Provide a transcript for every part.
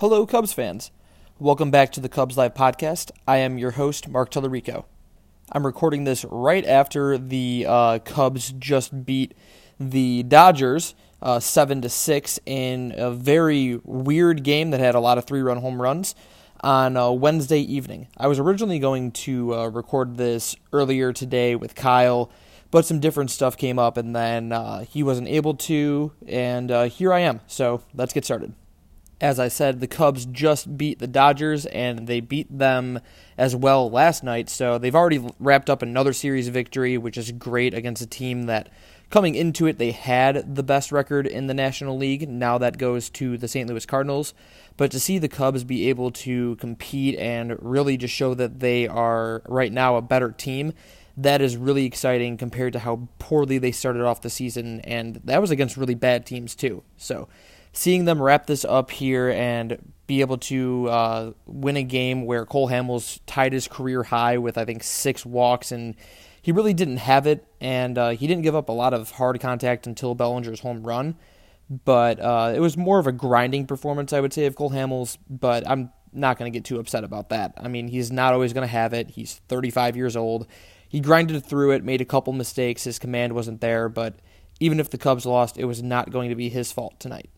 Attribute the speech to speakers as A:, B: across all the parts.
A: Hello, Cubs fans. Welcome back to the Cubs Live podcast. I am your host, Mark Tellerico. I'm recording this right after the uh, Cubs just beat the Dodgers uh, seven to six in a very weird game that had a lot of three-run home runs on uh, Wednesday evening. I was originally going to uh, record this earlier today with Kyle, but some different stuff came up, and then uh, he wasn't able to, and uh, here I am. So let's get started as I said, the Cubs just beat the Dodgers and they beat them as well last night. So they've already wrapped up another series victory, which is great against a team that coming into it they had the best record in the National League. Now that goes to the St. Louis Cardinals. But to see the Cubs be able to compete and really just show that they are right now a better team, that is really exciting compared to how poorly they started off the season. And that was against really bad teams too. So seeing them wrap this up here and be able to uh, win a game where Cole Hamels tied his career high with I think six walks and he really didn't have it and uh, he didn't give up a lot of hard contact until Bellinger's home run, but uh, it was more of a grinding performance I would say of Cole Hamels. But I'm not going to get too upset about that. I mean he's not always going to have it. He's 35 years old. He grinded through it, made a couple mistakes. His command wasn't there, but even if the Cubs lost, it was not going to be his fault tonight.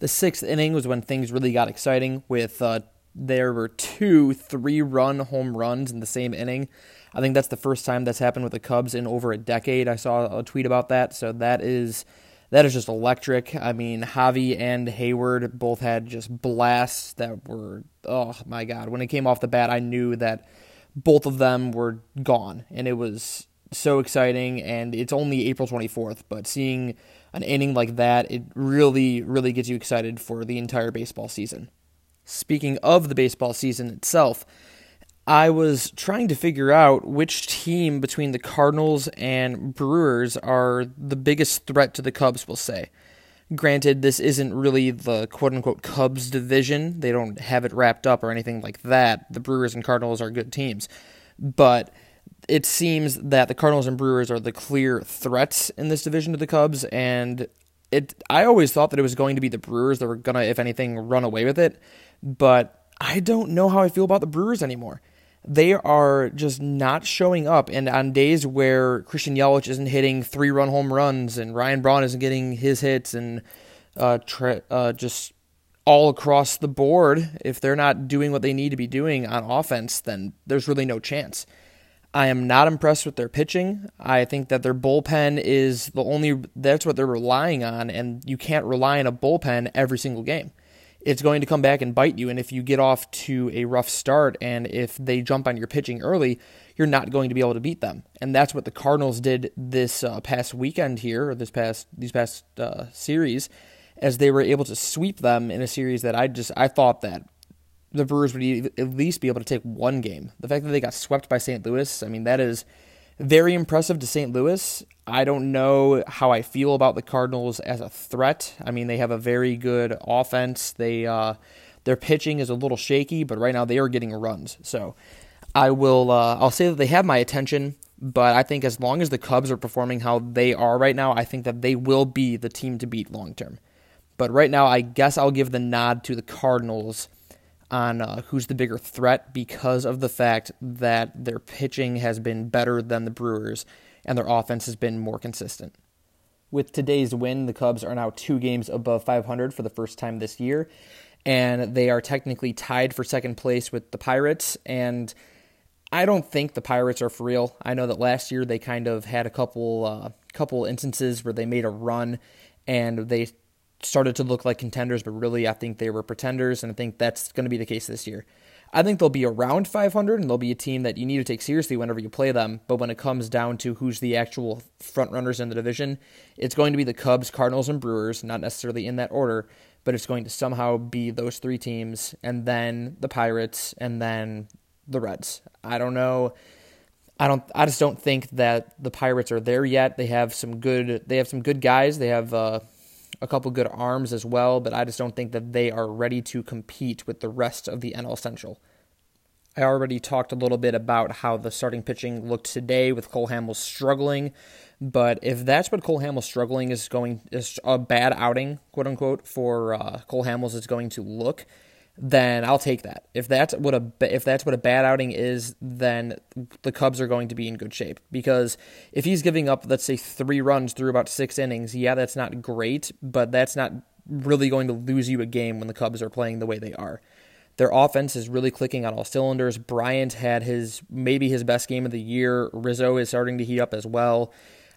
A: The sixth inning was when things really got exciting. With uh, there were two three-run home runs in the same inning. I think that's the first time that's happened with the Cubs in over a decade. I saw a tweet about that, so that is that is just electric. I mean, Javi and Heyward both had just blasts that were oh my god. When it came off the bat, I knew that both of them were gone, and it was so exciting. And it's only April 24th, but seeing an inning like that, it really, really gets you excited for the entire baseball season. Speaking of the baseball season itself, I was trying to figure out which team between the Cardinals and Brewers are the biggest threat to the Cubs, we'll say. Granted, this isn't really the quote unquote Cubs division. They don't have it wrapped up or anything like that. The Brewers and Cardinals are good teams. But it seems that the Cardinals and Brewers are the clear threats in this division to the Cubs, and it. I always thought that it was going to be the Brewers that were gonna, if anything, run away with it, but I don't know how I feel about the Brewers anymore. They are just not showing up, and on days where Christian Yelich isn't hitting three-run home runs and Ryan Braun isn't getting his hits, and uh, uh, just all across the board, if they're not doing what they need to be doing on offense, then there's really no chance. I am not impressed with their pitching. I think that their bullpen is the only that's what they're relying on and you can't rely on a bullpen every single game. It's going to come back and bite you and if you get off to a rough start and if they jump on your pitching early, you're not going to be able to beat them. And that's what the Cardinals did this uh, past weekend here or this past these past uh, series as they were able to sweep them in a series that I just I thought that the Brewers would at least be able to take one game. The fact that they got swept by St. Louis, I mean, that is very impressive to St. Louis. I don't know how I feel about the Cardinals as a threat. I mean, they have a very good offense. They uh, their pitching is a little shaky, but right now they are getting runs. So I will uh, I'll say that they have my attention, but I think as long as the Cubs are performing how they are right now, I think that they will be the team to beat long term. But right now, I guess I'll give the nod to the Cardinals on uh, who's the bigger threat because of the fact that their pitching has been better than the Brewers and their offense has been more consistent. With today's win, the Cubs are now two games above 500 for the first time this year, and they are technically tied for second place with the Pirates. And I don't think the Pirates are for real. I know that last year they kind of had a couple uh, couple instances where they made a run and they started to look like contenders, but really I think they were pretenders, and I think that's going to be the case this year. I think they'll be around 500, and they'll be a team that you need to take seriously whenever you play them. But when it comes down to who's the actual front runners in the division, it's going to be the Cubs, Cardinals, and Brewers, not necessarily in that order, but it's going to somehow be those three teams, and then the Pirates, and then the Reds. I don't know. I don't. I just don't think that the Pirates are there yet. They have some good. They have some good guys. They have. Uh, a couple good arms as well, but I just don't think that they are ready to compete with the rest of the NL Central. I already talked a little bit about how the starting pitching looked today with Cole Hamels struggling. But if that's what Cole Hamels struggling is going is a bad outing, quote unquote, for uh, Cole Hamels is going to look, then I'll take that. If that's what a if that's what a bad outing is, then the Cubs are going to be in good shape because if he's giving up let's say 3 runs through about 6 innings, yeah, that's not great, but that's not really going to lose you a game when the Cubs are playing the way they are. Their offense is really clicking on all cylinders. Bryant had his maybe his best game of the year. Rizzo is starting to heat up as well.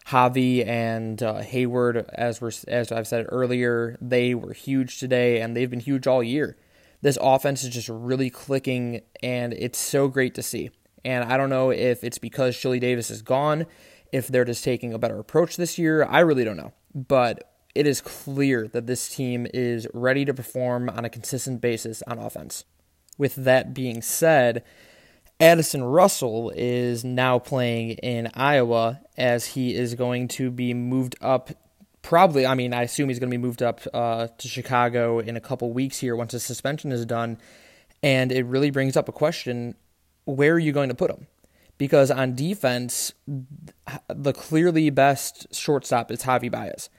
A: Javi and uh, Heyward, as we're, as I've said earlier, they were huge today, and they've been huge all year. This offense is just really clicking, and it's so great to see. And I don't know if it's because Chili Davis is gone, if they're just taking a better approach this year. I really don't know. But it is clear that this team is ready to perform on a consistent basis on offense. With that being said, Addison Russell is now playing in Iowa as he is going to be moved up. Probably, I mean, I assume he's going to be moved up uh, to Chicago in a couple weeks here once his suspension is done. And it really brings up a question where are you going to put him? Because on defense, the clearly best shortstop is Javi Baez.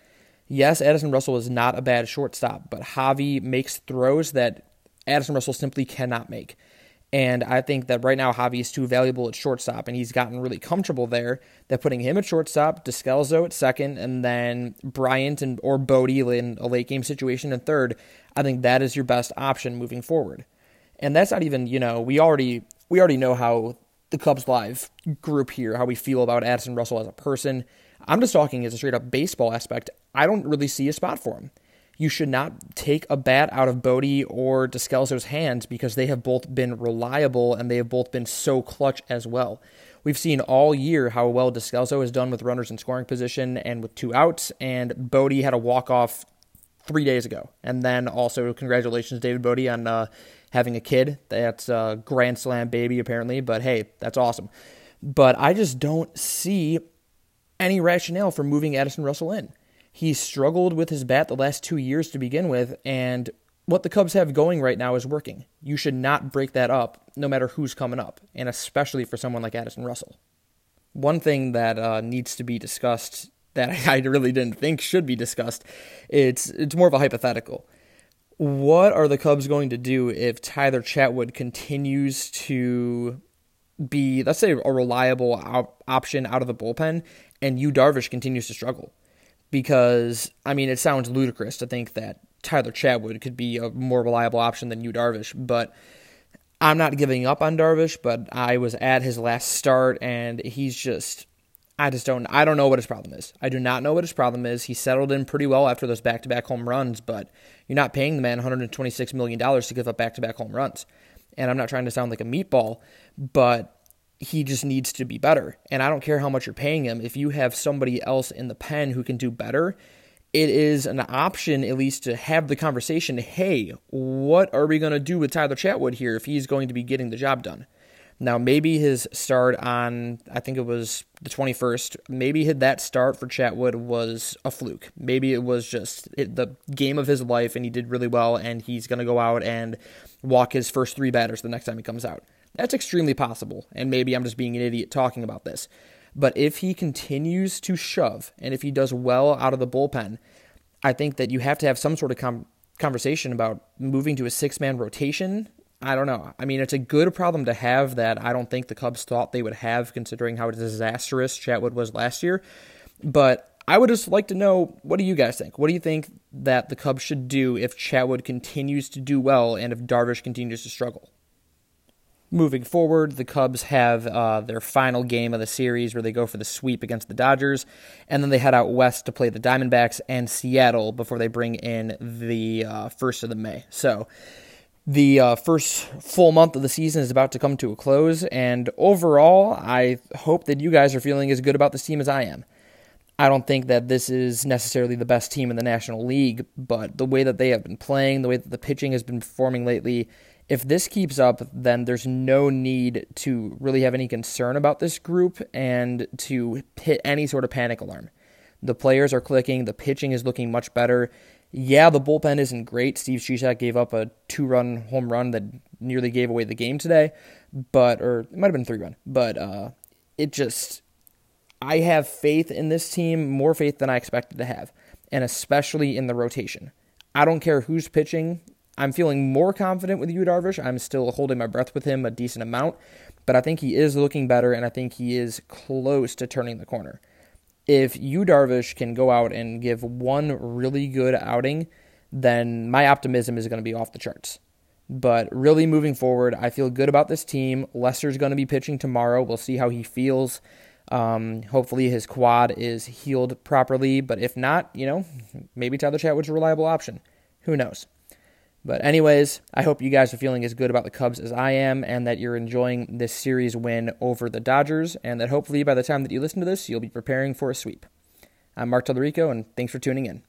A: Yes, Addison Russell is not a bad shortstop, but Javi makes throws that Addison Russell simply cannot make. And I think that right now Javi is too valuable at shortstop, and he's gotten really comfortable there. That putting him at shortstop, Descalso at second, and then Bryant and or Bote in a late game situation in third. I think that is your best option moving forward. And that's not even you know we already we already know how the Cubs Live group here how we feel about Addison Russell as a person. I'm just talking as a straight up baseball aspect. I don't really see a spot for him you should not take a bat out of Bote or Descalso's hands because they have both been reliable and they have both been so clutch as well. We've seen all year how well Descalso has done with runners in scoring position and with two outs, and Bote had a walk off three days ago. And then also, congratulations, David Bote, on uh, having a kid. That's a Grand Slam baby, apparently, but hey, that's awesome. But I just don't see any rationale for moving Addison Russell in. He struggled with his bat the last two years to begin with, and what the Cubs have going right now is working. You should not break that up, no matter who's coming up, and especially for someone like Addison Russell. One thing that uh, needs to be discussed that I really didn't think should be discussed, it's it's more of a hypothetical. What are the Cubs going to do if Tyler Chatwood continues to be, let's say, a reliable op- option out of the bullpen, and Yu Darvish continues to struggle? Because I mean it sounds ludicrous to think that Tyler Chatwood could be a more reliable option than Yu Darvish, but I'm not giving up on Darvish, but I was at his last start and he's just I just don't I don't know what his problem is. I do not know what his problem is. He settled in pretty well after those back-to-back home runs, but you're not paying the man 126 million dollars to give up back-to-back home runs. And I'm not trying to sound like a meatball, but he just needs to be better. And I don't care how much you're paying him. If you have somebody else in the pen who can do better, it is an option at least to have the conversation hey, what are we going to do with Tyler Chatwood here if he's going to be getting the job done? Now, maybe his start on, I think it was the 21st, maybe that start for Chatwood was a fluke. Maybe it was just the game of his life and he did really well and he's going to go out and walk his first three batters the next time he comes out. That's extremely possible, and maybe I'm just being an idiot talking about this. But if he continues to shove and if he does well out of the bullpen, I think that you have to have some sort of com- conversation about moving to a six man rotation. I don't know. I mean, it's a good problem to have that I don't think the Cubs thought they would have, considering how disastrous Chatwood was last year. But I would just like to know what do you guys think? What do you think that the Cubs should do if Chatwood continues to do well and if Darvish continues to struggle? Moving forward, the Cubs have uh, their final game of the series where they go for the sweep against the Dodgers, and then they head out west to play the Diamondbacks and Seattle before they bring in the uh, first of the May. So the uh, first full month of the season is about to come to a close, and overall, I hope that you guys are feeling as good about this team as I am. I don't think that this is necessarily the best team in the National League, but the way that they have been playing, the way that the pitching has been performing lately, if this keeps up, then there's no need to really have any concern about this group and to hit any sort of panic alarm. The players are clicking, the pitching is looking much better. Yeah, the bullpen isn't great. Steve Cishek gave up a two run home run that nearly gave away the game today, but or it might have been three run, but uh, it just I have faith in this team, more faith than I expected to have, and especially in the rotation. I don't care who's pitching. I'm feeling more confident with Yu Darvish. I'm still holding my breath with him a decent amount, but I think he is looking better, and I think he is close to turning the corner if Yu Darvish can go out and give one really good outing, then my optimism is going to be off the charts. But really moving forward, I feel good about this team. Lester's going to be pitching tomorrow. We'll see how he feels. Um, hopefully his quad is healed properly, but if not, you know, maybe Tyler Chatwood's a reliable option. Who knows? But, anyways, I hope you guys are feeling as good about the Cubs as I am and that you're enjoying this series win over the Dodgers, and that hopefully by the time that you listen to this, you'll be preparing for a sweep. I'm Mark Tellerico, and thanks for tuning in.